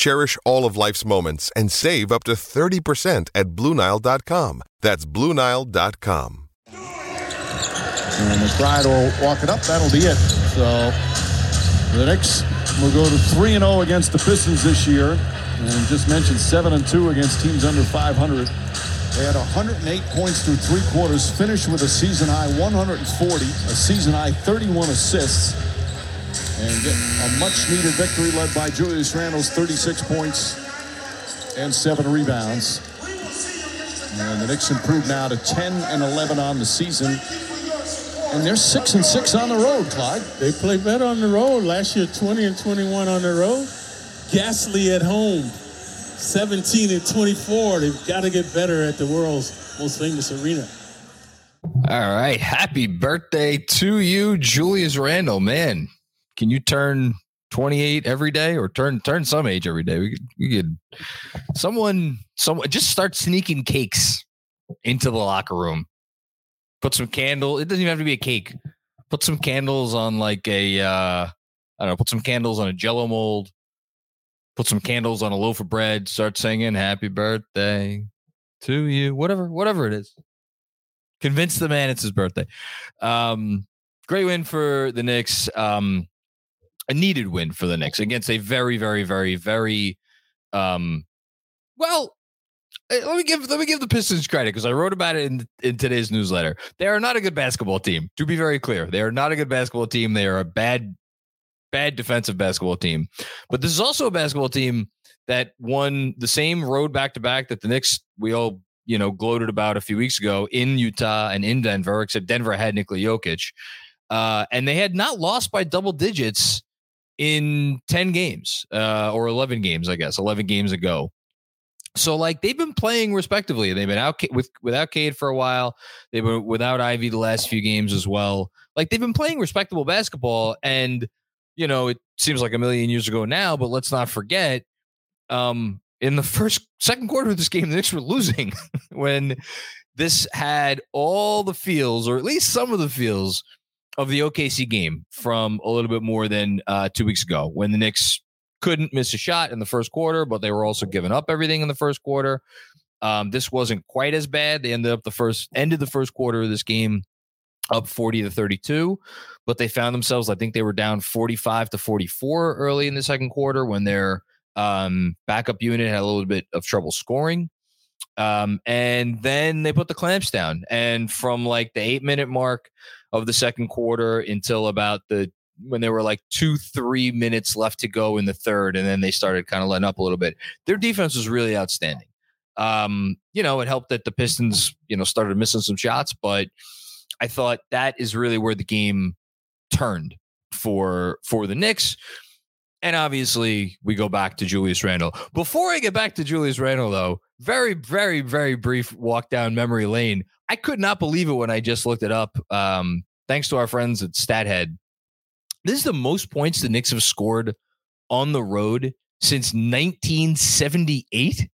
Cherish all of life's moments and save up to 30% at Bluenile.com. That's Bluenile.com. And McBride will walk it up. That'll be it. So the Knicks will go to 3 0 against the Pistons this year. And just mentioned 7 and 2 against teams under 500. They had 108 points through three quarters, finished with a season high 140, a season high 31 assists and get a much needed victory led by Julius Randle's 36 points and seven rebounds. And the Knicks improved now to 10 and 11 on the season. And they're six and six on the road, Clyde. They play better on the road. Last year, 20 and 21 on the road. Ghastly at home, 17 and 24. They've got to get better at the world's most famous arena. All right. Happy birthday to you, Julius Randle. Man, can you turn 28 every day or turn turn some age every day? We could, we could someone someone just start sneaking cakes into the locker room. Put some candle. It doesn't even have to be a cake. Put some candles on like a uh I don't know, put some candles on a jello mold. Put some candles on a loaf of bread, start singing happy birthday to you. Whatever, whatever it is. Convince the man it's his birthday. Um great win for the Knicks. Um a needed win for the Knicks against a very, very, very, very um well eh, let me give let me give the Pistons credit because I wrote about it in in today's newsletter. They are not a good basketball team. To be very clear, they are not a good basketball team. They are a bad bad defensive basketball team. But this is also a basketball team that won the same road back to back that the Knicks we all you know gloated about a few weeks ago in Utah and in Denver. Except Denver had Nikola Jokic, uh, and they had not lost by double digits in 10 games uh, or 11 games, I guess, 11 games ago. So like they've been playing respectively. They've been out with without Cade for a while. They've been without Ivey the last few games as well. Like they've been playing respectable basketball, and you know it seems like a million years ago now. But let's not forget, um, in the first second quarter of this game, the Knicks were losing when this had all the feels, or at least some of the feels of the OKC game from a little bit more than uh, two weeks ago when the Knicks couldn't miss a shot in the first quarter, but they were also giving up everything in the first quarter. Um, this wasn't quite as bad. They ended up the first ended the first quarter of this game up 40 to 32, but they found themselves, I think they were down 45 to 44 early in the second quarter when their um, backup unit had a little bit of trouble scoring. Um, and then they put the clamps down. And from like the eight minute mark of the second quarter until about the when there were like two, three minutes left to go in the third, and then they started kind of letting up a little bit. Their defense was really outstanding. Um, you know, it helped that the Pistons, you know, started missing some shots, but I thought that is really where the game turned for for the Knicks. And obviously, we go back to Julius Randle. Before I get back to Julius Randle, though, very, very, very brief walk down memory lane. I could not believe it when I just looked it up. Um, thanks to our friends at StatHead. This is the most points the Knicks have scored on the road since 1978.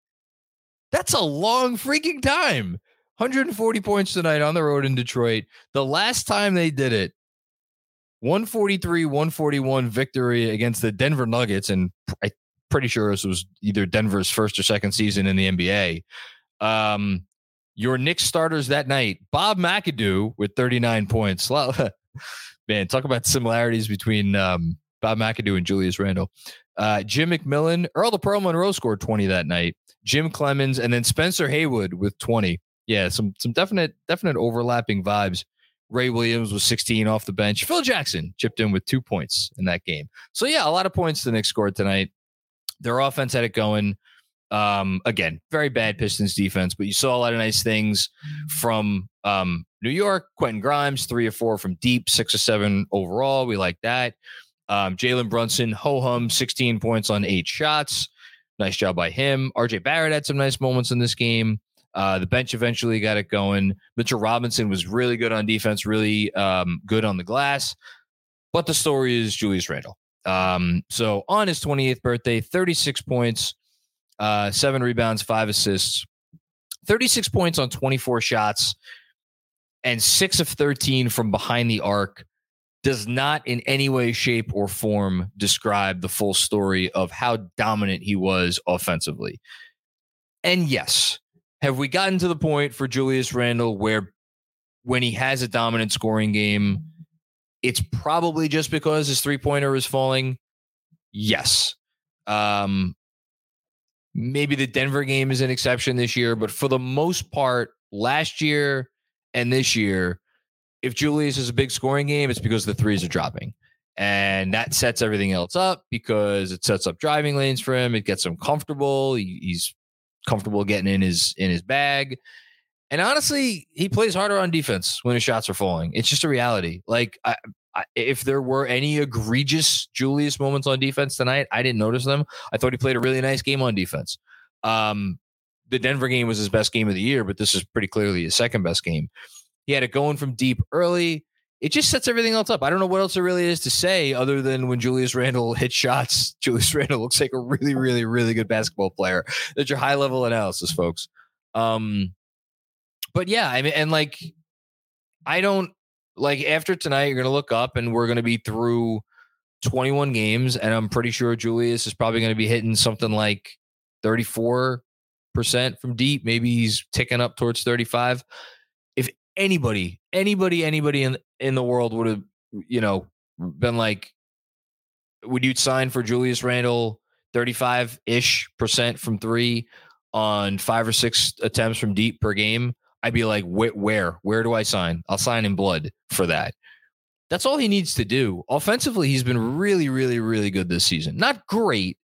That's a long freaking time. 140 points tonight on the road in Detroit. The last time they did it, 143 141 victory against the Denver Nuggets. And I'm pretty sure this was either Denver's first or second season in the NBA. Um, your Knicks starters that night, Bob McAdoo with 39 points. Man, talk about similarities between um, Bob McAdoo and Julius Randle. Uh, Jim McMillan, Earl the Pearl Monroe scored 20 that night. Jim Cleamons, and then Spencer Haywood with 20. Yeah, some some definite definite overlapping vibes. Ray Williams was 16 off the bench. Phil Jackson chipped in with two points in that game. So yeah, a lot of points the Knicks scored tonight. Their offense had it going. Um, again, very bad Pistons defense, but you saw a lot of nice things from um, New York. Quentin Grimes, three or four from deep, six or seven overall. We like that. Um, Jalen Brunson, ho hum, 16 points on eight shots. Nice job by him. RJ Barrett had some nice moments in this game. Uh, the bench eventually got it going. Mitchell Robinson was really good on defense, really um, good on the glass. But the story is Julius Randle. Um, so on his 28th birthday, 36 points, uh, seven rebounds, five assists, 36 points on 24 shots, and six of 13 from behind the arc does not in any way, shape, or form describe the full story of how dominant he was offensively. And yes, have we gotten to the point for Julius Randle where when he has a dominant scoring game, it's probably just because his three pointer is falling? Yes. Um, maybe the Denver game is an exception this year, but for the most part, last year and this year, if Julius is a big scoring game, it's because the threes are dropping. And that sets everything else up because it sets up driving lanes for him. It gets him comfortable. He, he's comfortable getting in his in his bag. And honestly, he plays harder on defense when his shots are falling. It's just a reality. Like I, I, if there were any egregious Julius moments on defense tonight, I didn't notice them. I thought he played a really nice game on defense. Um, the Denver game was his best game of the year, but this is pretty clearly his second best game. He had it going from deep early. It just sets everything else up. I don't know what else there really is to say other than when Julius Randle hits shots, Julius Randle looks like a really, really, really good basketball player. That's your high level analysis, folks. Um, but yeah, I mean, and like, I don't like after tonight, you're gonna look up and we're gonna be through 21 games, and I'm pretty sure Julius is probably gonna be hitting something like 34 percent from deep. Maybe he's ticking up towards 35 If anybody, anybody, anybody in in the world would have, you know, been like, would you sign for Julius Randle 35 ish percent from three on five or six attempts from deep per game? I'd be like, where, where do I sign? I'll sign in blood for that. That's all he needs to do. Offensively, he's been really, really, really good this season. Not great,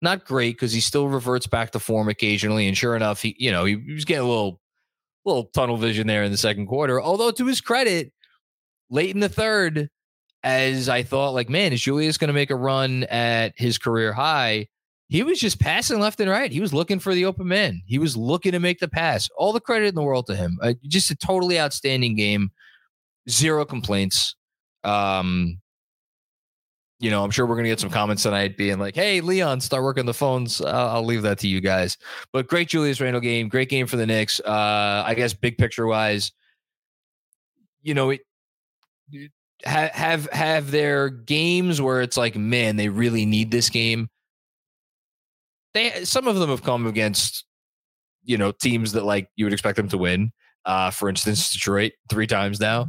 not great because he still reverts back to form occasionally. And sure enough, he, you know, he, he was getting a little little tunnel vision there in the second quarter. Although to his credit, late in the third, as I thought, like, man, is Julius going to make a run at his career high? He was just passing left and right. He was looking for the open man. He was looking to make the pass. All the credit in the world to him. Uh, just a totally outstanding game. Zero complaints. Um, you know, I'm sure we're going to get some comments tonight being like, hey, Leon, start working the phones. Uh, I'll leave that to you guys. But great Julius Randle game. Great game for the Knicks. Uh, I guess big picture wise, you know, it, have, have, have their games where it's like, man, they really need this game. They, some of them have come against, you know, teams that like you would expect them to win. Uh, for instance, Detroit three times now.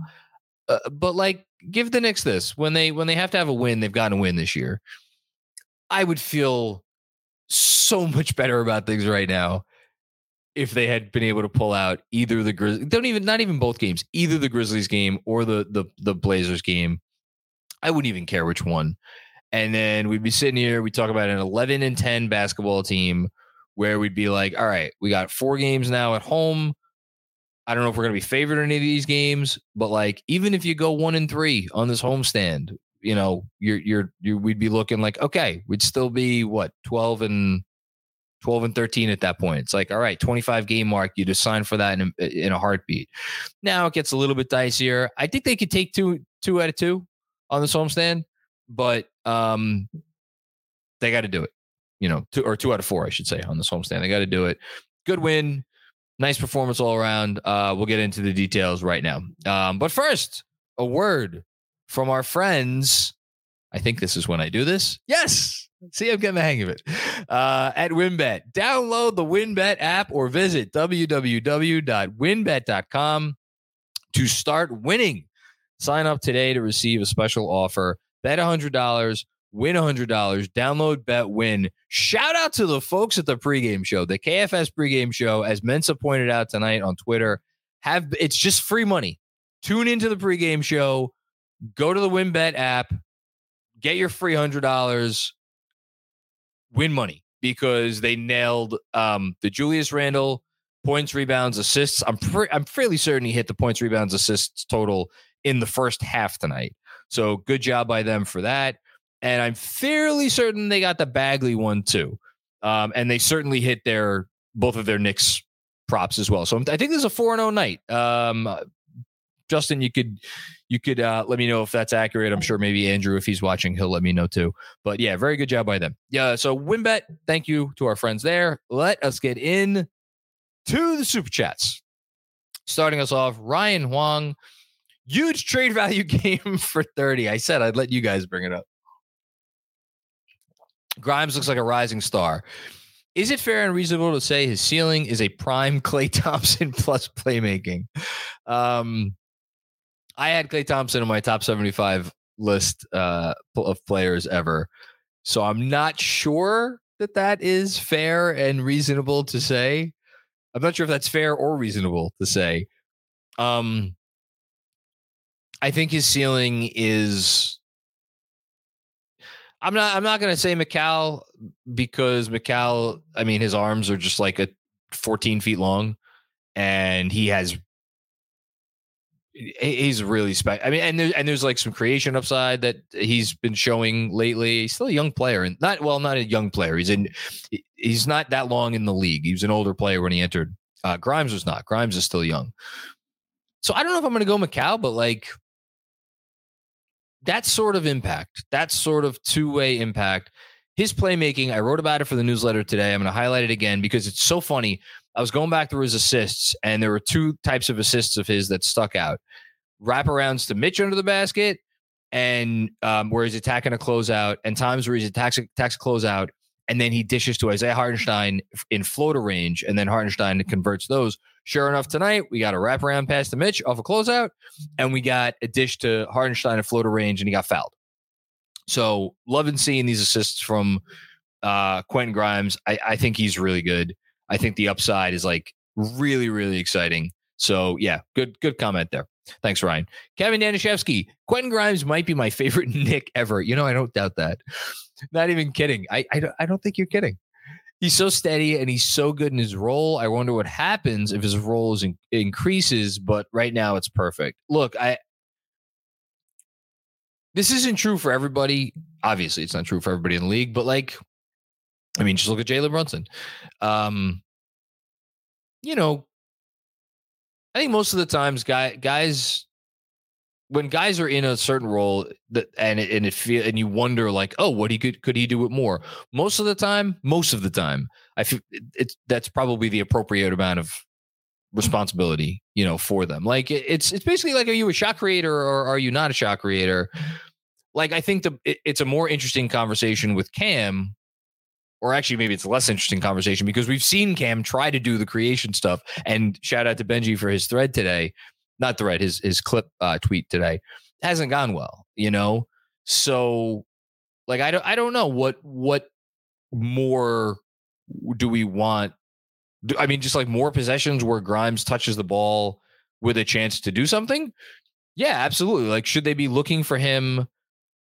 Uh, but like give the Knicks this when they when they have to have a win, they've got to win this year. I would feel so much better about things right now if they had been able to pull out either the Grizzlies, don't even not even both games, either the Grizzlies game or the the the Blazers game. I wouldn't even care which one. And then we'd be sitting here, we talk about an 11 and 10 basketball team where we'd be like, all right, we got four games now at home. I don't know if we're going to be favored in any of these games, but like even if you go one and three on this homestand, you know, you're you're you we'd be looking like okay, we'd still be what twelve and twelve and thirteen at that point. It's like all right, twenty five game mark. You just sign for that in a, in a heartbeat. Now it gets a little bit dicier. I think they could take two two out of two on this homestand, but um, they got to do it. You know, two or two out of four, I should say, on this homestand. They got to do it. Good win nice performance all around. Uh, we'll get into the details right now. Um, but first, a word from our friends. I think this is when I do this. Yes. See, I'm getting the hang of it. Uh, at WynnBET, download the WynnBET app or visit www.wynnbet.com to start winning. Sign up today to receive a special offer. Bet $100, win $100. Download, bet, win. Shout out to the folks at the pregame show, the KFS pregame show, as Mensa pointed out tonight on Twitter. Have it's just free money. Tune into the pregame show, go to the WynnBET app, get your free hundred dollars, win money because they nailed um, the Julius Randle points, rebounds, assists. I'm pre- I'm fairly certain he hit the points, rebounds, assists total in the first half tonight. So good job by them for that. And I'm fairly certain they got the Bagley one too. Um, and they certainly hit their both of their Knicks props as well. So I think this is a 4 and 0 night. Um, Justin, you could you could uh, let me know if that's accurate. I'm sure maybe Andrew, if he's watching, he'll let me know too. But yeah, very good job by them. Yeah. So WynnBET, thank you to our friends there. Let us get in to the super chats. Starting us off, Ryan Huang, huge trade value game for 30. I said I'd let you guys bring it up. Grimes looks like a rising star. Is it fair and reasonable to say his ceiling is a prime Klay Thompson plus playmaking? Um, I had Klay Thompson in my top 75 list uh, of players ever. So I'm not sure that that is fair and reasonable to say. I'm not sure if that's fair or reasonable to say. Um, I think his ceiling is. I'm not. I'm not going to say Mikal because Mikal. I mean, his arms are just like a 14 feet long, and he has. He's really spec. I mean, and there's and there's like some creation upside that he's been showing lately. He's still a young player, and not well, not a young player. He's in. He's not that long in the league. He was an older player when he entered. Uh, Grimes was not. Grimes is still young. So I don't know if I'm going to go Mikal, but like that sort of impact, that sort of two way impact, his playmaking, I wrote about it for the newsletter today. I'm going to highlight it again because it's so funny. I was going back through his assists, and there were two types of assists of his that stuck out wraparounds to Mitch under the basket, and um, where he's attacking a closeout, and times where he's attacking, attacks a closeout, and then he dishes to Isaiah Hartenstein in floater range, and then Hartenstein converts those. Sure enough, tonight we got a wraparound pass to Mitch off a closeout, and we got a dish to Hartenstein at floater range, and he got fouled. So loving seeing these assists from uh, Quentin Grimes. I, I think he's really good. I think the upside is like really, really exciting. So yeah, good, good comment there. Thanks, Ryan. Kevin Danishevsky, Quentin Grimes might be my favorite Nick ever. You know, I don't doubt that. Not even kidding. I, I, I don't think you're kidding. He's so steady and he's so good in his role. I wonder what happens if his role is in, increases, but right now it's perfect. Look, I this isn't true for everybody. Obviously, it's not true for everybody in the league, but like, I mean, just look at Jalen Brunson. Um, you know, I think most of the times, guy, guys, when guys are in a certain role that and it, and it feel and you wonder like, oh, what he could could he do it more? Most of the time, most of the time, I feel it's that's probably the appropriate amount of responsibility, you know, for them. Like it's it's basically like, are you a shot creator or are you not a shot creator? Like I think the it, it's a more interesting conversation with Cam, or actually maybe it's a less interesting conversation because we've seen Cam try to do the creation stuff. And shout out to Benji for his thread today, not thread, his his clip uh, tweet today hasn't gone well, you know. So like I don't I don't know what what more do we want I mean, just like more possessions where Grimes touches the ball with a chance to do something. Yeah, absolutely. Like, should they be looking for him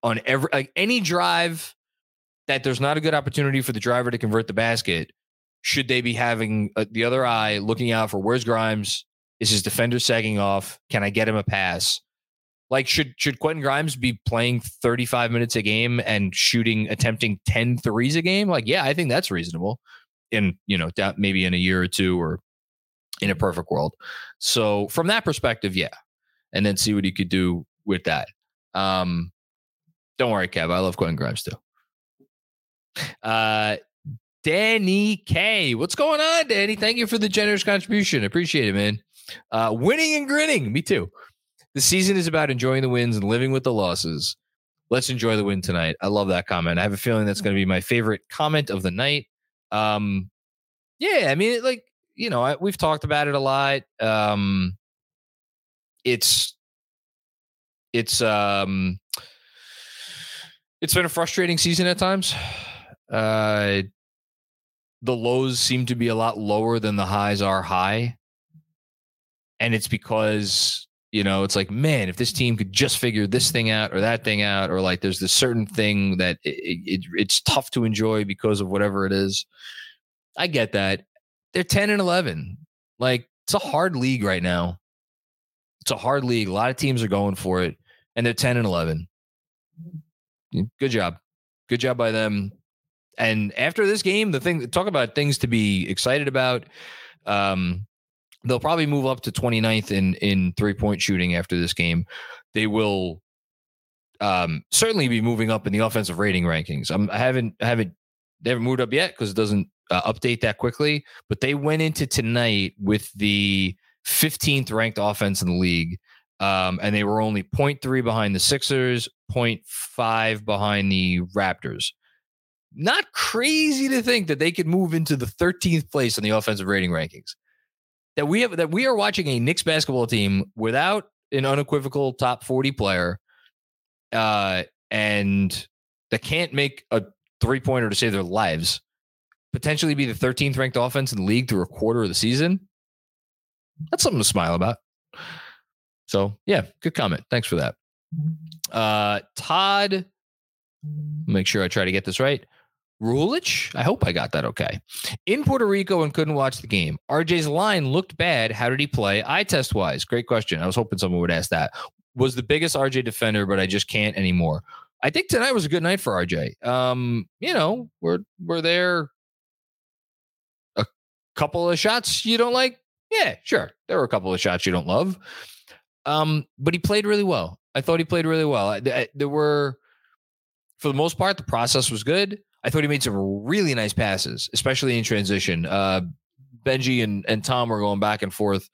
on every like any drive that there's not a good opportunity for the driver to convert the basket? Should they be having uh, the other eye looking out for where's Grimes? Is his defender sagging off? Can I get him a pass? Like, should should Quentin Grimes be playing 35 minutes a game and shooting, attempting 10 threes a game? Like, yeah, I think that's reasonable in you know maybe in a year or two or in a perfect world. So from that perspective, yeah, and then see what he could do with that. Um, don't worry, Kev. I love Quentin Grimes too. Uh, Danny K. What's going on, Danny? Thank you for the generous contribution. Appreciate it, man. Uh, winning and grinning. Me too. The season is about enjoying the wins and living with the losses. Let's enjoy the win tonight. I love that comment. I have a feeling that's going to be my favorite comment of the night. Um, yeah, I mean, like you know, I, we've talked about it a lot. Um, it's it's um it's been a frustrating season at times. Uh, the lows seem to be a lot lower than the highs are high. And it's because, you know, it's like, man, if this team could just figure this thing out or that thing out, or like there's this certain thing that it, it, it's tough to enjoy because of whatever it is. I get that. They're 10 and 11. Like, it's a hard league right now. It's a hard league. A lot of teams are going for it, and they're 10 and 11. Good job. Good job by them. And after this game, the thing talk about things to be excited about. Um, they'll probably move up to 29th in in three point shooting after this game. They will um, certainly be moving up in the offensive rating rankings. I'm, I haven't I haven't they haven't moved up yet because it doesn't uh, update that quickly. But they went into tonight with the 15th ranked offense in the league. Um, and they were only 0.3 behind the Sixers, 0.5 behind the Raptors. Not crazy to think that they could move into the 13th place in the offensive rating rankings. That we have that we are watching a Knicks basketball team without an unequivocal top 40 player, uh, and that can't make a three pointer to save their lives, potentially be the 13th ranked offense in the league through a quarter of the season. That's something to smile about. So yeah, good comment. Thanks for that. Uh, Todd, make sure I try to get this right. Rulich, I hope I got that okay. In Puerto Rico and couldn't watch the game. RJ's line looked bad. How did he play? Eye test wise, great question. I was hoping someone would ask that. Was the biggest RJ defender, but I just can't anymore. I think tonight was a good night for RJ. Um, you know, we're we're there. A couple of shots you don't like, yeah, sure. There were a couple of shots you don't love. Um, but he played really well. I thought he played really well. There were, for the most part, the process was good. I thought he made some really nice passes, especially in transition. Uh, Benji and, and Tom were going back and forth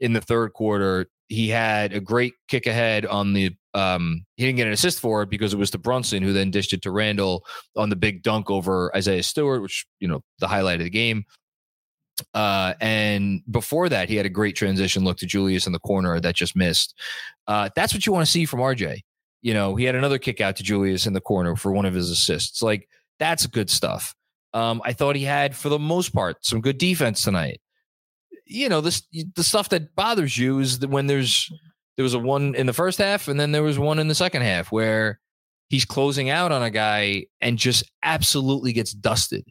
in the third quarter. He had a great kick ahead on the. Um, he didn't get an assist for it because it was to Brunson, who then dished it to Randle on the big dunk over Isaiah Stewart, which you know the highlight of the game. Uh, and before that, he had a great transition look to Julius in the corner that just missed. Uh, that's what you want to see from RJ. You know, he had another kick out to Julius in the corner for one of his assists. Like, that's good stuff. Um, I thought he had, for the most part, some good defense tonight. You know, this the stuff that bothers you is that when there's there was a one in the first half and then there was one in the second half where he's closing out on a guy and just absolutely gets dusted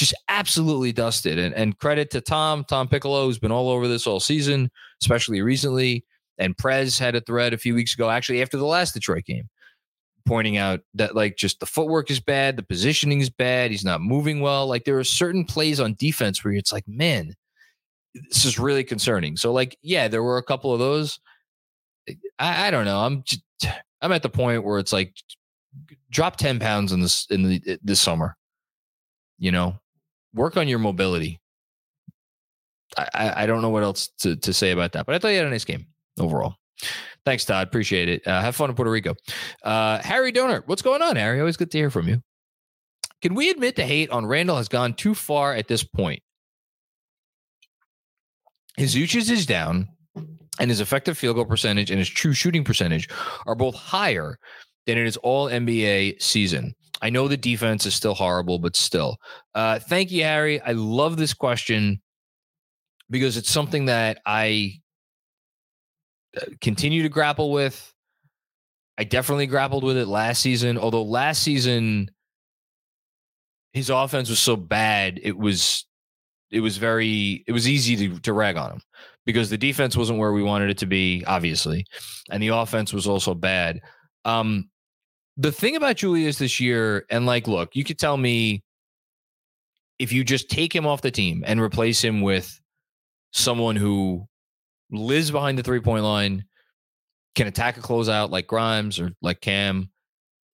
just absolutely dusted. And, and credit to Tom, Tom Piccolo, who's been all over this all season, especially recently. And Prez had a thread a few weeks ago, actually after the last Detroit game, pointing out that like just the footwork is bad, the positioning is bad, he's not moving well. Like there are certain plays on defense where it's like, man, this is really concerning. So like, yeah, there were a couple of those. I, I don't know. I'm just, I'm at the point where it's like drop 10 pounds in this in the this summer you know, work on your mobility. I, I don't know what else to, to say about that, but I thought you had a nice game overall. Thanks, Todd. Appreciate it. Uh, have fun in Puerto Rico. Uh, Harry Donor, what's going on, Harry? Always good to hear from you. Can we admit the hate on Randle has gone too far at this point? His usage is down, and his effective field goal percentage and his true shooting percentage are both higher than in his all NBA season. I know the defense is still horrible, but still. Uh, thank you, Harry. I love this question because it's something that I continue to grapple with. I definitely grappled with it last season, although last season his offense was so bad, it was it was very it was easy to, to rag on him because the defense wasn't where we wanted it to be, obviously, and the offense was also bad. Um, the thing about Julius this year, and like, look, you could tell me if you just take him off the team and replace him with someone who lives behind the three point line, can attack a closeout like Grimes or like Cam,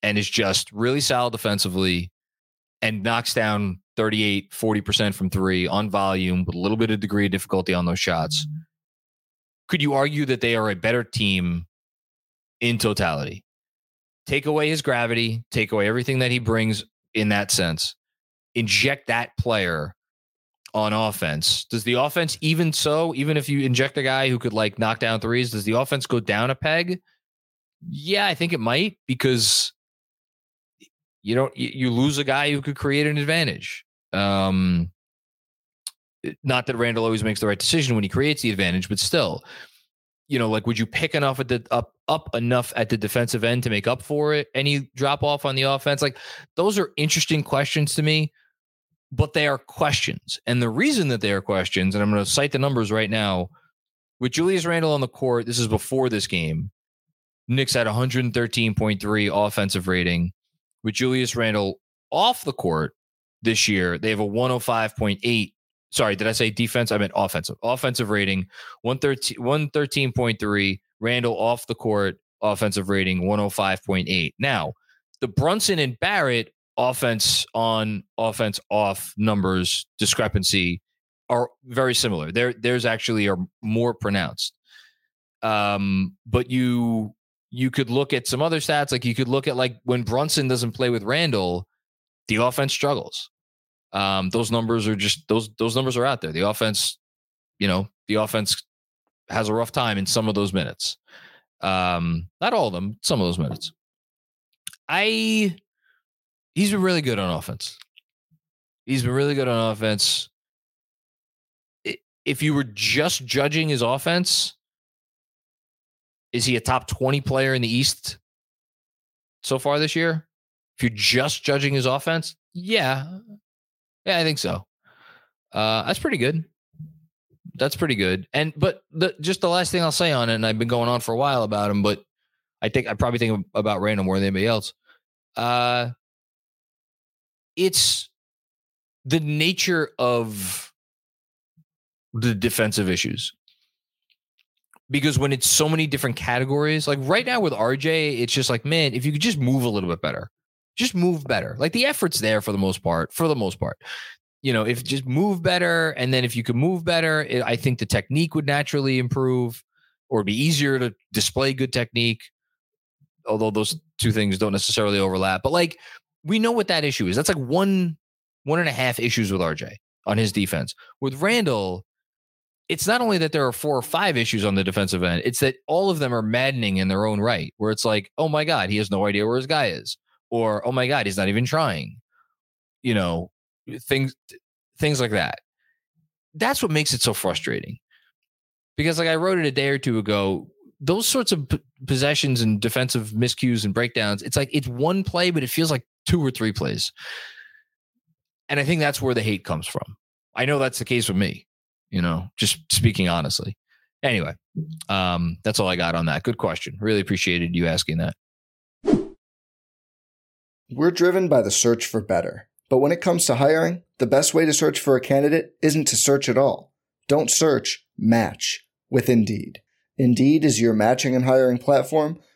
and is just really solid defensively and knocks down 38, 40% from three on volume with a little bit of degree of difficulty on those shots. Mm-hmm. Could you argue that they are a better team in totality? Take away his gravity, take away everything that he brings in that sense, inject that player on offense. Does the offense, even so, even if you inject a guy who could like knock down threes, does the offense go down a peg? Yeah, I think it might because you don't you lose a guy who could create an advantage. Um, not that Randle always makes the right decision when he creates the advantage, but still, you know, like would you pick enough at the up up enough at the defensive end to make up for it? Any drop off on the offense? Like those are interesting questions to me, but they are questions. And the reason that they are questions, and I'm going to cite the numbers right now, with Julius Randle on the court, this is before this game. Knicks had 113.3 offensive rating. With Julius Randle off the court this year, they have a 105.8 sorry, did I say defense? I meant offensive. Offensive rating 113, 113.3. Randle off the court, offensive rating 105.8. Now, the Brunson and Barrett offense on offense off numbers discrepancy are very similar. There, there's actually are more pronounced. Um, but you you could look at some other stats, like you could look at like when Brunson doesn't play with Randle, the offense struggles. Um, those numbers are just those those numbers are out there. The offense, you know, the offense has a rough time in some of those minutes. Um, not all of them, some of those minutes. I he's been really good on offense. He's been really good on offense. If you were just judging his offense, is he a top 20 player in the East so far this year? If you're just judging his offense, yeah, yeah, I think so. Uh, that's pretty good. That's pretty good. And but the just the last thing I'll say on it, and I've been going on for a while about him, but I think I probably think about Randle more than anybody else. Uh, it's the nature of the defensive issues because when it's so many different categories, like right now with RJ, it's just like, man, if you could just move a little bit better, just move better. Like the effort's there for the most part, for the most part. You know, if just move better, and then if you could move better, it, I think the technique would naturally improve or be easier to display good technique. Although those two things don't necessarily overlap, but like we know what that issue is. That's like one, one and a half issues with RJ on his defense. With Randle, it's not only that there are four or five issues on the defensive end, it's that all of them are maddening in their own right, where it's like, oh my God, he has no idea where his guy is or oh my god he's not even trying you know things things like that that's what makes it so frustrating because like i wrote it a day or two ago those sorts of p- possessions and defensive miscues and breakdowns it's like it's one play but it feels like two or three plays and i think that's where the hate comes from i know that's the case with me you know just speaking honestly anyway um that's all i got on that good question really appreciated you asking that we're driven by the search for better. But when it comes to hiring, the best way to search for a candidate isn't to search at all. Don't search, match with Indeed. Indeed is your matching and hiring platform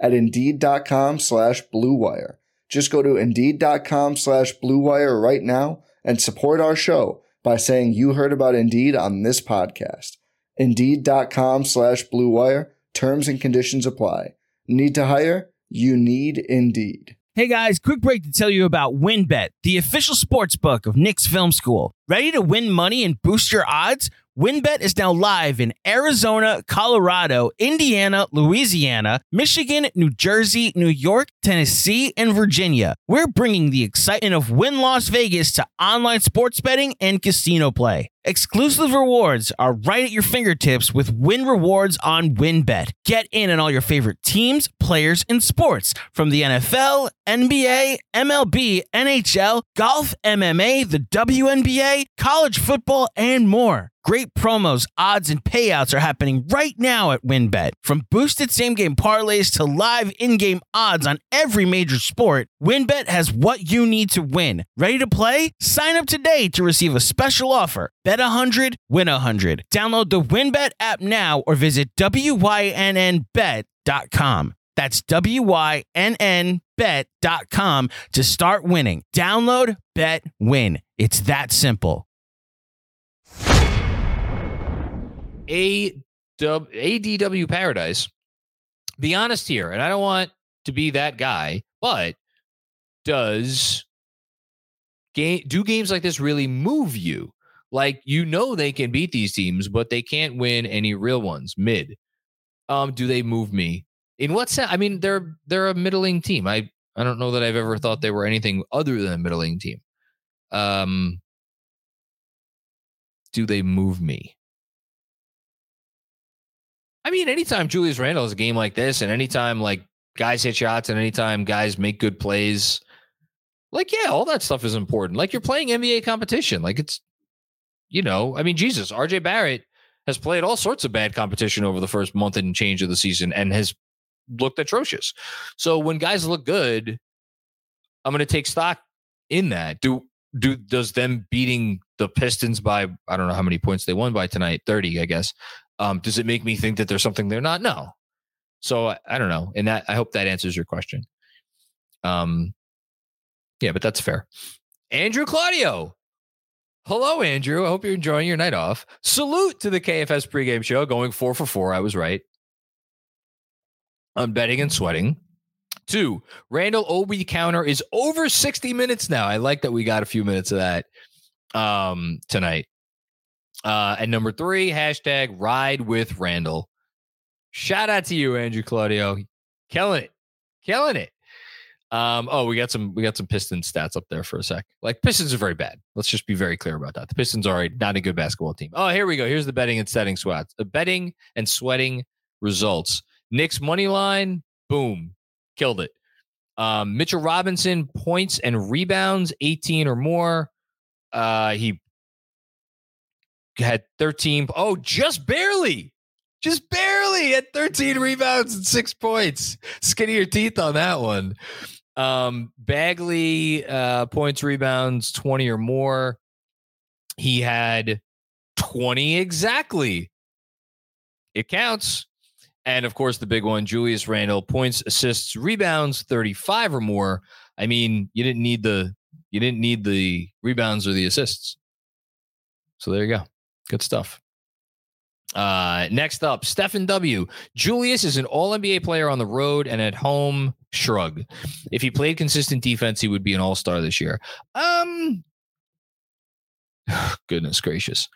at Indeed.com slash BlueWire. Just go to Indeed.com slash BlueWire right now and support our show by saying you heard about Indeed on this podcast. Indeed.com slash BlueWire. Terms and conditions apply. Need to hire? You need Indeed. Hey guys, quick break to tell you about WynnBET, the official sports book of Knicks Film School. Ready to win money and boost your odds? WynnBET is now live in Arizona, Colorado, Indiana, Louisiana, Michigan, New Jersey, New York, Tennessee, and Virginia. We're bringing the excitement of Wynn Las Vegas to online sports betting and casino play. Exclusive rewards are right at your fingertips with Wynn Rewards on WynnBET. Get in on all your favorite teams, players, and sports from the NFL, NBA, MLB, NHL, golf, MMA, the WNBA, college football, and more. Great promos, odds, and payouts are happening right now at WynnBET. From boosted same game parlays to live in game odds on every major sport, WynnBET has what you need to win. Ready to play? Sign up today to receive a special offer. Bet 100, win 100. Download the WynnBET app now or visit WYNNBet.com. That's WYNNBet.com to start winning. Download, bet, win. It's that simple. ADW Paradise. Be honest here, and I don't want to be that guy, but does game do games like this really move you? Like you know they can beat these teams, but they can't win any real ones. Mid. Um, do they move me? In what sense? I mean, they're they're a middling team. I I don't know that I've ever thought they were anything other than a middling team. Um, do they move me? I mean, anytime Julius Randle has a game like this, and anytime like guys hit shots, and anytime guys make good plays, like yeah, all that stuff is important. Like you're playing NBA competition. Like it's, you know, I mean, Jesus, RJ Barrett has played all sorts of bad competition over the first month and change of the season, and has looked atrocious. So when guys look good, I'm going to take stock in that. Do do does them beating the Pistons by I don't know how many points they won by tonight, 30, I guess. Um, does it make me think that there's something they're not? No. So I, I don't know. And that I hope that answers your question. Um yeah, but that's fair. Andrew Claudio. Hello, Andrew. I hope you're enjoying your night off. Salute to the KFS pregame show, going four for four. I was right. I'm betting and sweating. Two, Randle Obi counter is over 60 minutes now. I like that we got a few minutes of that um, tonight. Uh, and number three, hashtag ride with Randle. Shout out to you, Andrew Claudio. Killing it. Killing it. Um, oh, we got some we got some Pistons stats up there for a sec. Like Pistons are very bad. Let's just be very clear about that. The Pistons are not a good basketball team. Oh, here we go. Here's the betting and setting sweats. The betting and sweating results. Knicks money line, boom, killed it. Um, Mitchell Robinson points and rebounds, 18 or more. Uh, he had 13. Oh, just barely. Just barely at 13 rebounds and six points. Skinny your teeth on that one. Um, Bagley uh, points, rebounds, 20 or more. He had 20 exactly. It counts. And of course, the big one, Julius Randle, points, assists, rebounds, 35 or more. I mean, you didn't need the you didn't need the rebounds or the assists. So there you go. Good stuff. Uh, next up, Stephen W. Julius is an all NBA player on the road and at home. Shrug. If he played consistent defense, he would be an all star this year. Um, goodness gracious.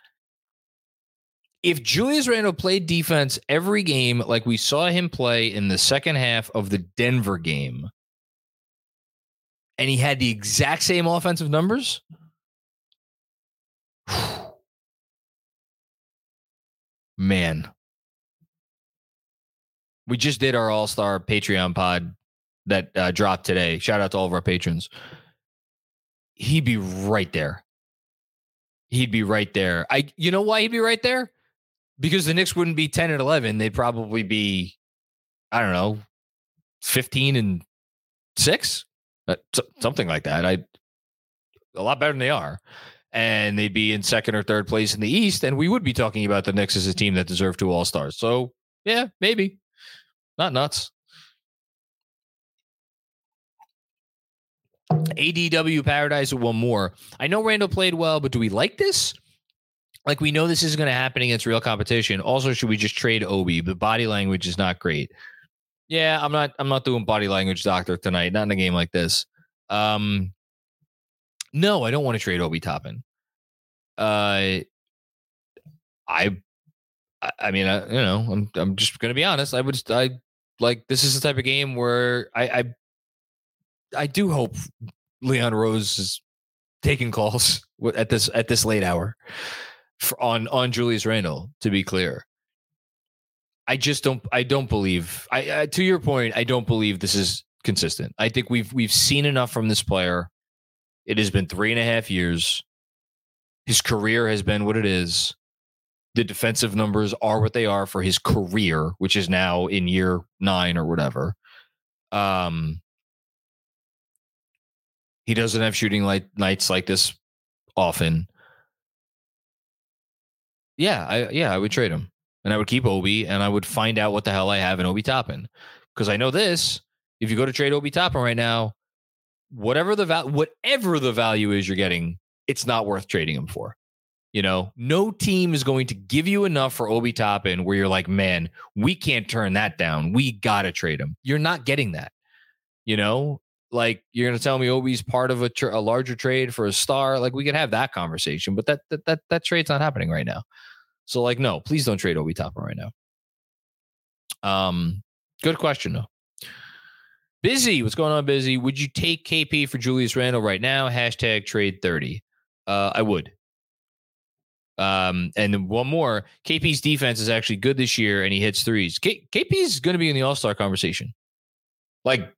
If Julius Randle played defense every game like we saw him play in the second half of the Denver game, and he had the exact same offensive numbers, man. We just did our All Star Patreon pod that uh, dropped today. Shout out to all of our patrons. He'd be right there. He'd be right there. I, you know why he'd be right there? Because the Knicks wouldn't be ten and eleven. They'd probably be, I don't know, fifteen and six, uh, something like that. I, a lot better than they are and they'd be in second or third place in the East, and we would be talking about the Knicks as a team that deserved two All Stars. So yeah, maybe not nuts. ADW Paradise one more. I know Randle played well, but do we like this? Like we know this isn't going to happen against real competition. Also, should we just trade Obi? The body language is not great. Yeah, I'm not. I'm not doing body language doctor tonight. Not in a game like this. Um, no, I don't want to trade Obi Toppin. Uh, I, I, mean, I, you know, I'm I'm just gonna be honest. I would I like this is the type of game where I I, I do hope Leon Rose is taking calls at this at this late hour for, on on Julius Randle. To be clear, I just don't I don't believe I, I to your point. I don't believe this is consistent. I think we've we've seen enough from this player. It has been three and a half years. His career has been what it is. The defensive numbers are what they are for his career, which is now in year nine or whatever. Um, he doesn't have shooting light nights like this often. Yeah, I yeah, I would trade him. And I would keep Obi and I would find out what the hell I have in Obi Toppin. Because I know this. If you go to trade Obi Toppin right now, whatever the val- whatever the value is you're getting, it's not worth trading him for. You know, no team is going to give you enough for Obi Toppin where you're like, man, we can't turn that down. We gotta trade him. You're not getting that. You know, like you're to tell me Obi's part of a, tr- a larger trade for a star. Like we could have that conversation, but that that that, that trade's not happening right now. So like, no, please don't trade Obi Toppin right now. Um, good question though. Busy, what's going on, Busy? Would you take KP for Julius Randle right now? Hashtag trade thirty. Uh, I would. Um, and one more, KP's defense is actually good this year, and he hits threes. K- KP is going to be in the All Star conversation. Like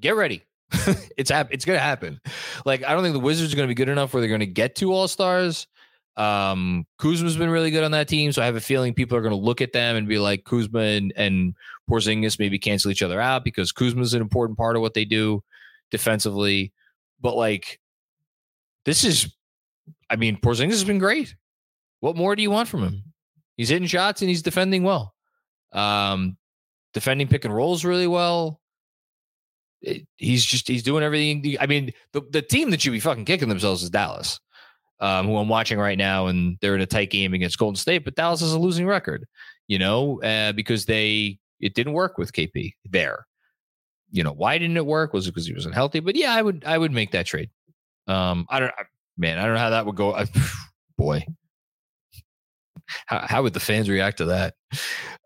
get ready. it's hap- it's gonna happen. Like I don't think the Wizards are gonna be good enough where they're gonna get to all stars. Um, Kuzma's been really good on that team, so I have a feeling people are gonna look at them and be like Kuzma and, and Porzingis maybe cancel each other out because Kuzma's an important part of what they do defensively. But like, this is, I mean, Porzingis has been great. What more do you want from him? He's hitting shots and he's defending well. Um, defending pick and rolls really well it, he's just he's doing everything. I mean, the the team that should be fucking kicking themselves is Dallas, um, who I'm watching right now, and they're in a tight game against Golden State, but Dallas is a losing record, you know, uh, because they it didn't work with KP there. You know, why didn't it work? Was it because he wasn't healthy? But yeah, I would I would make that trade. Um, I don't, man, I don't know how that would go. I, boy, how, how would the fans react to that?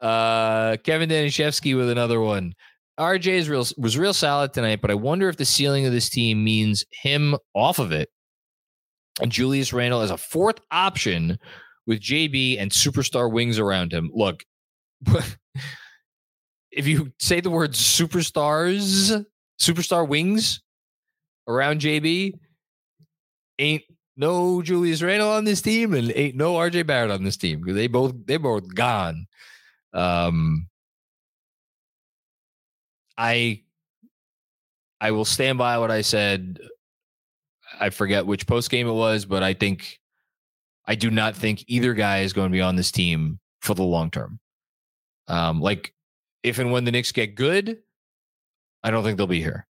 Uh, Kevin Danishevsky with another one. RJ is real was real solid tonight, but I wonder if the ceiling of this team means him off of it. And Julius Randle as a fourth option with JB and superstar wings around him. Look, if you say the word superstars, superstar wings around JB, ain't no Julius Randle on this team and ain't no RJ Barrett on this team because they both they both gone. Um, I I will stand by what I said. I forget which post game it was, but I think I do not think either guy is going to be on this team for the long term. Um, like if and when the Knicks get good, I don't think they'll be here.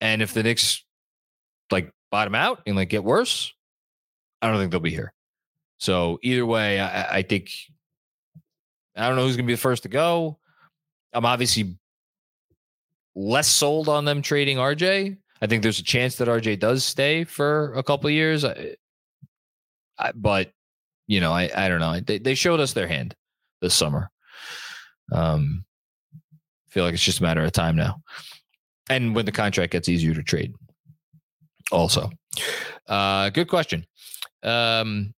And if the Knicks like bottom out and like get worse, I don't think they'll be here. So either way, I, I think I don't know who's going to be the first to go. I'm obviously less sold on them trading RJ. I think there's a chance that RJ does stay for a couple years. I, I, but you know, I I don't know. They they showed us their hand this summer. Um, feel like it's just a matter of time now. And when the contract gets easier to trade, also. Uh, good question. Um,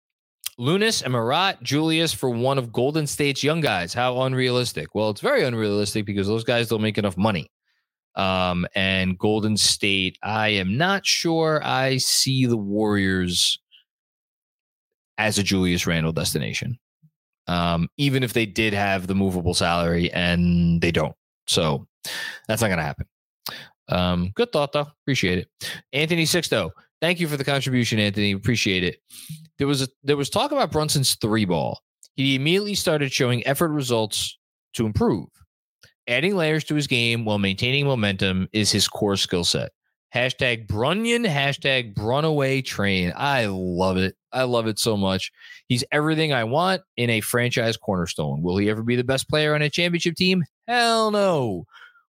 Lunas and Marat Julius for one of Golden State's young guys. How unrealistic? Well, it's very unrealistic because those guys don't make enough money. Um, and Golden State, I am not sure I see the Warriors as a Julius Randle destination. Um, even if they did have the movable salary and they don't. So that's not going to happen. Um, good thought though. Appreciate it. Anthony Sixto, thank you for the contribution, Anthony. Appreciate it. There was a, there was talk about Brunson's three ball. He immediately started showing effort results to improve. Adding layers to his game while maintaining momentum is his core skill set. Hashtag Brunyon, hashtag Brunaway Train. I love it. I love it so much. He's everything I want in a franchise cornerstone. Will he ever be the best player on a championship team? Hell no.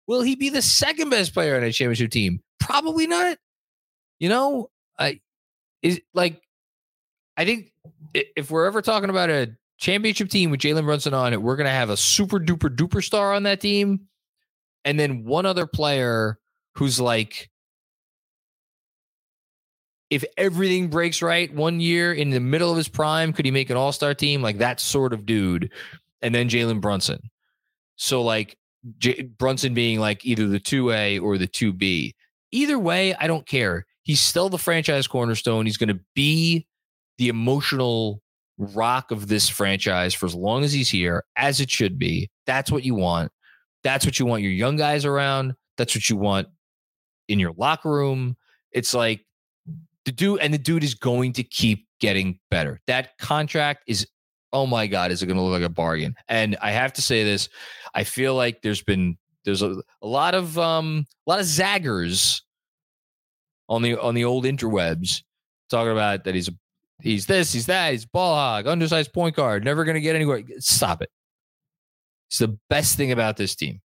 Will he be the second best player on a championship team? Probably not. You know, I is like I think if we're ever talking about a championship team with Jalen Brunson on it, we're going to have a super duper duper star on that team, and then one other player who's like, if everything breaks right one year in the middle of his prime, could he make an all star team? Like that sort of dude, and then Jalen Brunson. So like J- Brunson being like either the two A or the two B. Either way, I don't care. He's still the franchise cornerstone. He's going to be the emotional rock of this franchise for as long as he's here, as it should be. That's what you want. That's what you want your young guys around. That's what you want in your locker room. It's like the dude, and the dude is going to keep getting better. That contract is, oh my God, is it going to look like a bargain? And I have to say this, I feel like there's been there's a, a lot of um a lot of zaggers on the on the old interwebs talking about that he's he's this, he's that, he's ball hog, undersized point guard, never going to get anywhere. Stop it. It's the best thing about this team.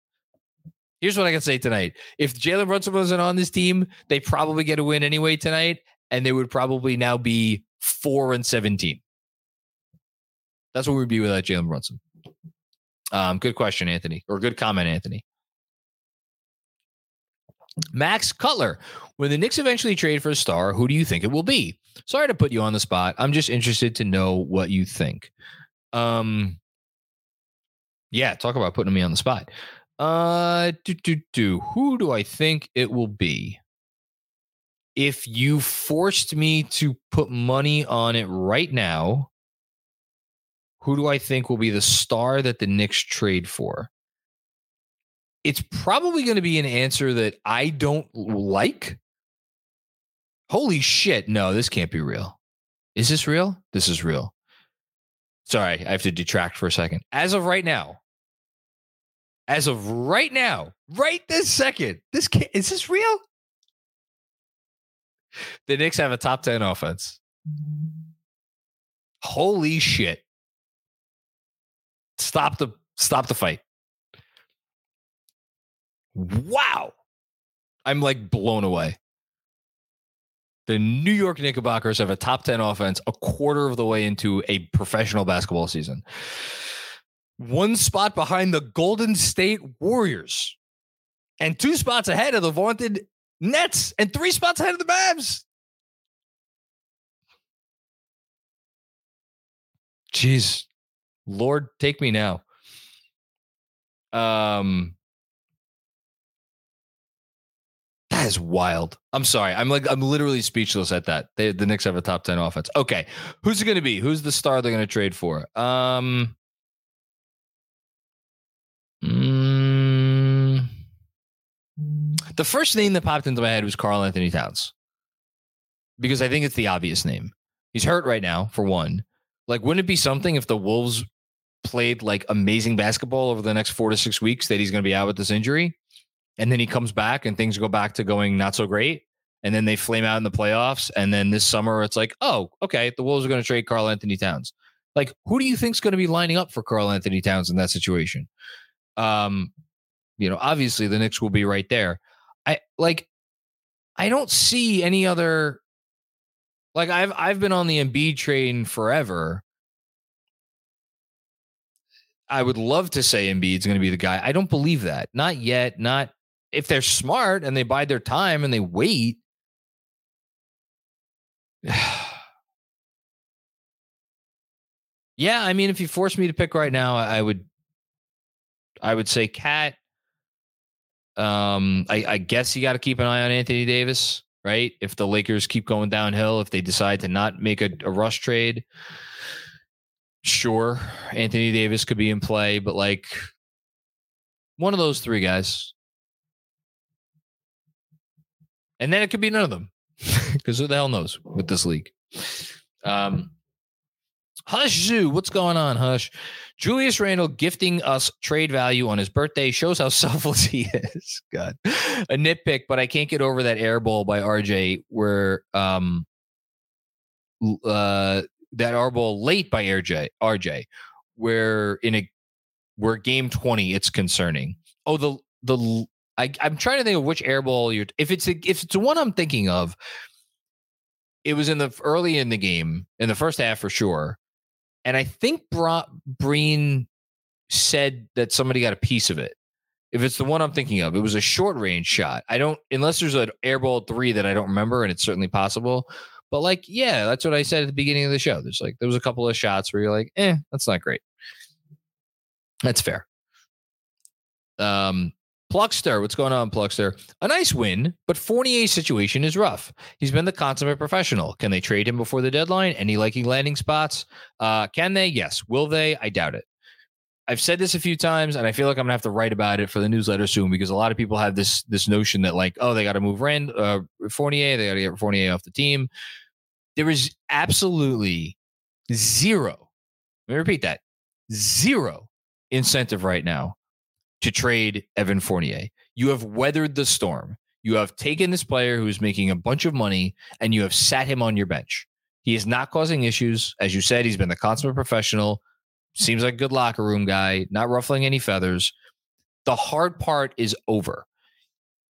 Here's what I can say tonight. If Jalen Brunson wasn't on this team, they probably get a win anyway tonight, and they would probably now be four and seventeen. That's what we'd be without Jalen Brunson. Um, good question, Anthony, or good comment, Anthony. Max Cutler. When the Knicks eventually trade for a star, who do you think it will be? Sorry to put you on the spot. I'm just interested to know what you think. Um, yeah, talk about putting me on the spot. Uh, do, do, do. Who do I think it will be? If you forced me to put money on it right now, who do I think will be the star that the Knicks trade for? It's probably going to be an answer that I don't like. Holy shit. No, this can't be real. Is this real? This is real. Sorry, I have to detract for a second. As of right now, as of right now, right this second, this can't, is this real? The Knicks have a top 10 offense. Holy shit. Stop the stop the fight. Wow. I'm like blown away. The New York Knickerbockers have a top 10 offense a quarter of the way into a professional basketball season. One spot behind the Golden State Warriors and two spots ahead of the vaunted Nets and three spots ahead of the Mavs. Jeez. Lord, take me now. Um That is wild. I'm sorry. I'm like I'm literally speechless at that. They, the Knicks have a top 10 offense. Okay. Who's it going to be? Who's the star they're going to trade for? Um mm, The first name that popped into my head was Karl-Anthony Towns. Because I think it's the obvious name. He's hurt right now for one. Like wouldn't it be something if the Wolves played like amazing basketball over the next 4 to 6 weeks that he's going to be out with this injury? And then he comes back and things go back to going not so great and then they flame out in the playoffs and then this summer it's like oh okay the wolves are going to trade karl-anthony towns like who do you think's going to be lining up for karl-anthony towns in that situation um you know obviously the Knicks will be right there i like i don't see any other like i've i've been on the Embiid train forever I would love to say Embiid's going to be the guy. I don't believe that. Not yet. Not if they're smart and they bide their time and they wait. yeah, I mean, if you force me to pick right now, I would, I would say KAT. Um, I, I guess you got to keep an eye on Anthony Davis, right? If the Lakers keep going downhill, if they decide to not make a, a rush trade, sure, Anthony Davis could be in play, but like one of those three guys. And then it could be none of them because who the hell knows with this league? Um, Hush Zoo, what's going on, Hush? Julius Randle gifting us trade value on his birthday shows how selfless he is. God, a nitpick, but I can't get over that air ball by RJ where um uh that air ball late by RJ RJ where in a where game 20 it's concerning. Oh, the the I, I'm trying to think of which airball you're. If it's a, if it's the one I'm thinking of, it was in the early in the game, in the first half for sure. And I think Bra- Breen said that somebody got a piece of it. If it's the one I'm thinking of, it was a short range shot. I don't, unless there's an airball three that I don't remember, and it's certainly possible. But like, yeah, that's what I said at the beginning of the show. There's like, there was a couple of shots where you're like, eh, that's not great. That's fair. Um, Pluckster, what's going on, Pluckster? A nice win, but Fournier's situation is rough. He's been the consummate professional. Can they trade him before the deadline? Any liking landing spots? Uh, can they? Yes. Will they? I doubt it. I've said this a few times, and I feel like I'm gonna have to write about it for the newsletter soon because a lot of people have this this notion that like, oh, they got to move Rand uh, Fournier, they got to get Fournier off the team. There is absolutely zero. Let me repeat that: zero incentive right now to trade Evan Fournier. You have weathered the storm. You have taken this player who's making a bunch of money and you have sat him on your bench. He is not causing issues. As you said, he's been the consummate professional. Seems like a good locker room guy, not ruffling any feathers. The hard part is over.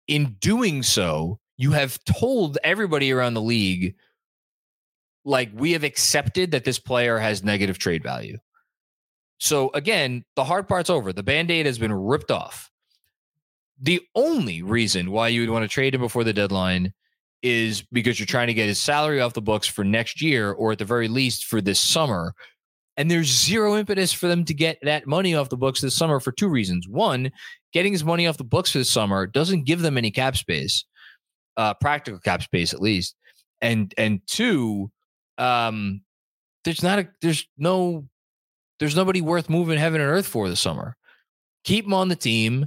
In doing so, you have told everybody around the league, like, we have accepted that this player has negative trade value. So again, the hard part's over. The band-aid has been ripped off. The only reason why you would want to trade him before the deadline is because you're trying to get his salary off the books for next year or at the very least for this summer. And there's zero impetus for them to get that money off the books this summer for two reasons. One, getting his money off the books for this summer doesn't give them any cap space, uh, practical cap space at least. And and two, um, there's not a there's no there's nobody worth moving heaven and earth for this summer. Keep them on the team.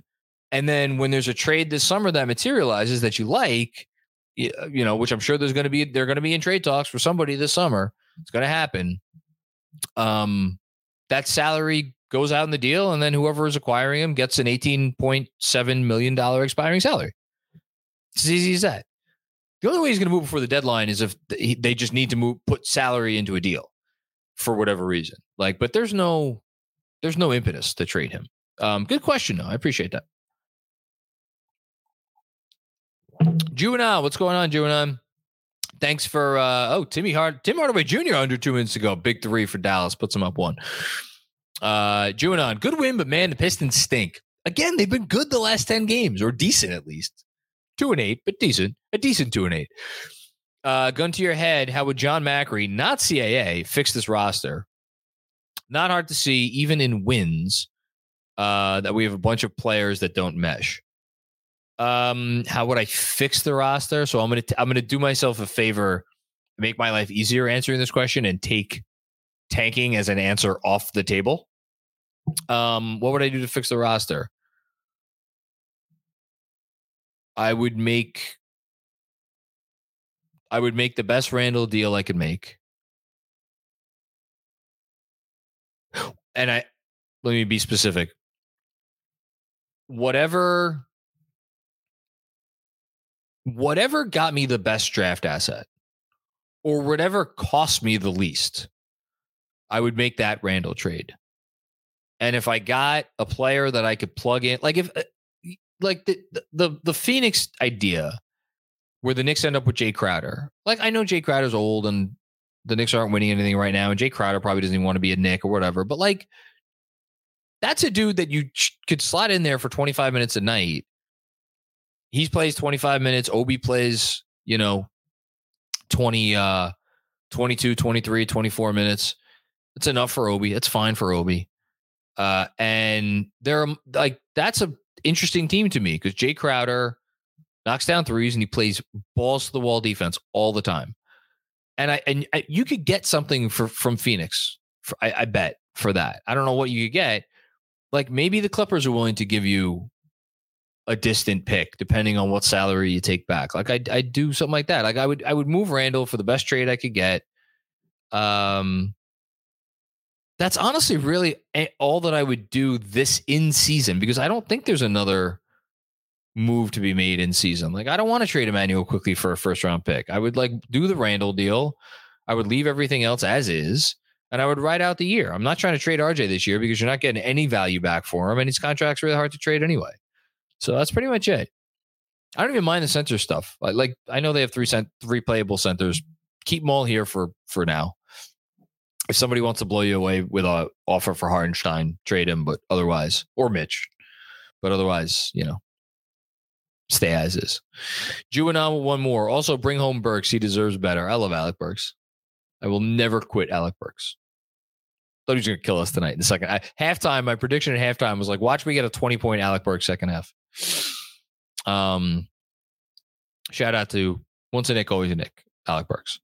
And then when there's a trade this summer that materializes that you like, you know, which I'm sure there's going to be, they're going to be in trade talks for somebody this summer. It's going to happen. Um, that salary goes out in the deal, and then whoever is acquiring him gets an $18.7 million expiring salary. It's as easy as that. The only way he's going to move before the deadline is if they just need to move, put salary into a deal for whatever reason. Like, but there's no there's no impetus to trade him. Um, good question though. I appreciate that. Juvenile, what's going on, Juvenile? Thanks for uh oh Timmy Hard Tim Hardaway Jr. under two minutes ago. Big three for Dallas, puts him up one. Uh Juvenile, good win, but man, the Pistons stink. Again, they've been good the last 10 games, or decent at least. Two and eight, but decent. A decent two and eight. Uh, gun to your head, how would John Macri, not CAA, fix this roster? Not hard to see, even in wins, uh, that we have a bunch of players that don't mesh. Um, how would I fix the roster? So I'm gonna t- I'm gonna do myself a favor, make my life easier answering this question, and take tanking as an answer off the table. Um, what would I do to fix the roster? I would make I would make the best Randle deal I could make. And I let me be specific. Whatever whatever got me the best draft asset or whatever cost me the least, I would make that Randle trade. And if I got a player that I could plug in, like if uh, like the the the Phoenix idea where the Knicks end up with Jay Crowder. Like I know Jay Crowder's old and the Knicks aren't winning anything right now, and Jay Crowder probably doesn't even want to be a Knick or whatever. But like, that's a dude that you ch- could slot in there for 25 minutes a night. He plays 25 minutes. Obi plays, you know, 20, uh, 22, 23, 24 minutes. It's enough for Obi. It's fine for Obi. Uh, and they're like, that's a interesting team to me because Jay Crowder knocks down threes, and he plays balls to the wall defense all the time. And I and I, you could get something for from Phoenix. For, I, I bet for that. I don't know what you could get. Like maybe the Clippers are willing to give you a distant pick, depending on what salary you take back. Like I I do something like that. Like I would I would move Randle for the best trade I could get. Um, that's honestly really all that I would do this in season because I don't think there's another move to be made in season. Like I don't want to trade Immanuel Quickley for a first round pick. I would like do the Randle deal. I would leave everything else as is, and I would ride out the year. I'm not trying to trade RJ this year because you're not getting any value back for him, and his contract's really hard to trade anyway. So that's pretty much it. I don't even mind the center stuff. Like, I know they have three cent three playable centers. keep them all here for for now. If somebody wants to blow you away with a offer for Hartenstein, trade him. But otherwise, or Mitch, but otherwise, you know, stay as is. Juvenile one more. Also bring home Burks. He deserves better. I love Alec Burks. I will never quit Alec Burks. Thought he was going to kill us tonight in the second. I, halftime, my prediction at halftime was like, watch me get a 20 point Alec Burks second half. Um, shout out to once a Knick, always a Knick, Alec Burks.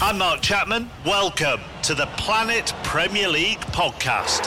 I'm Mark Chapman. Welcome to the Planet Premier League podcast.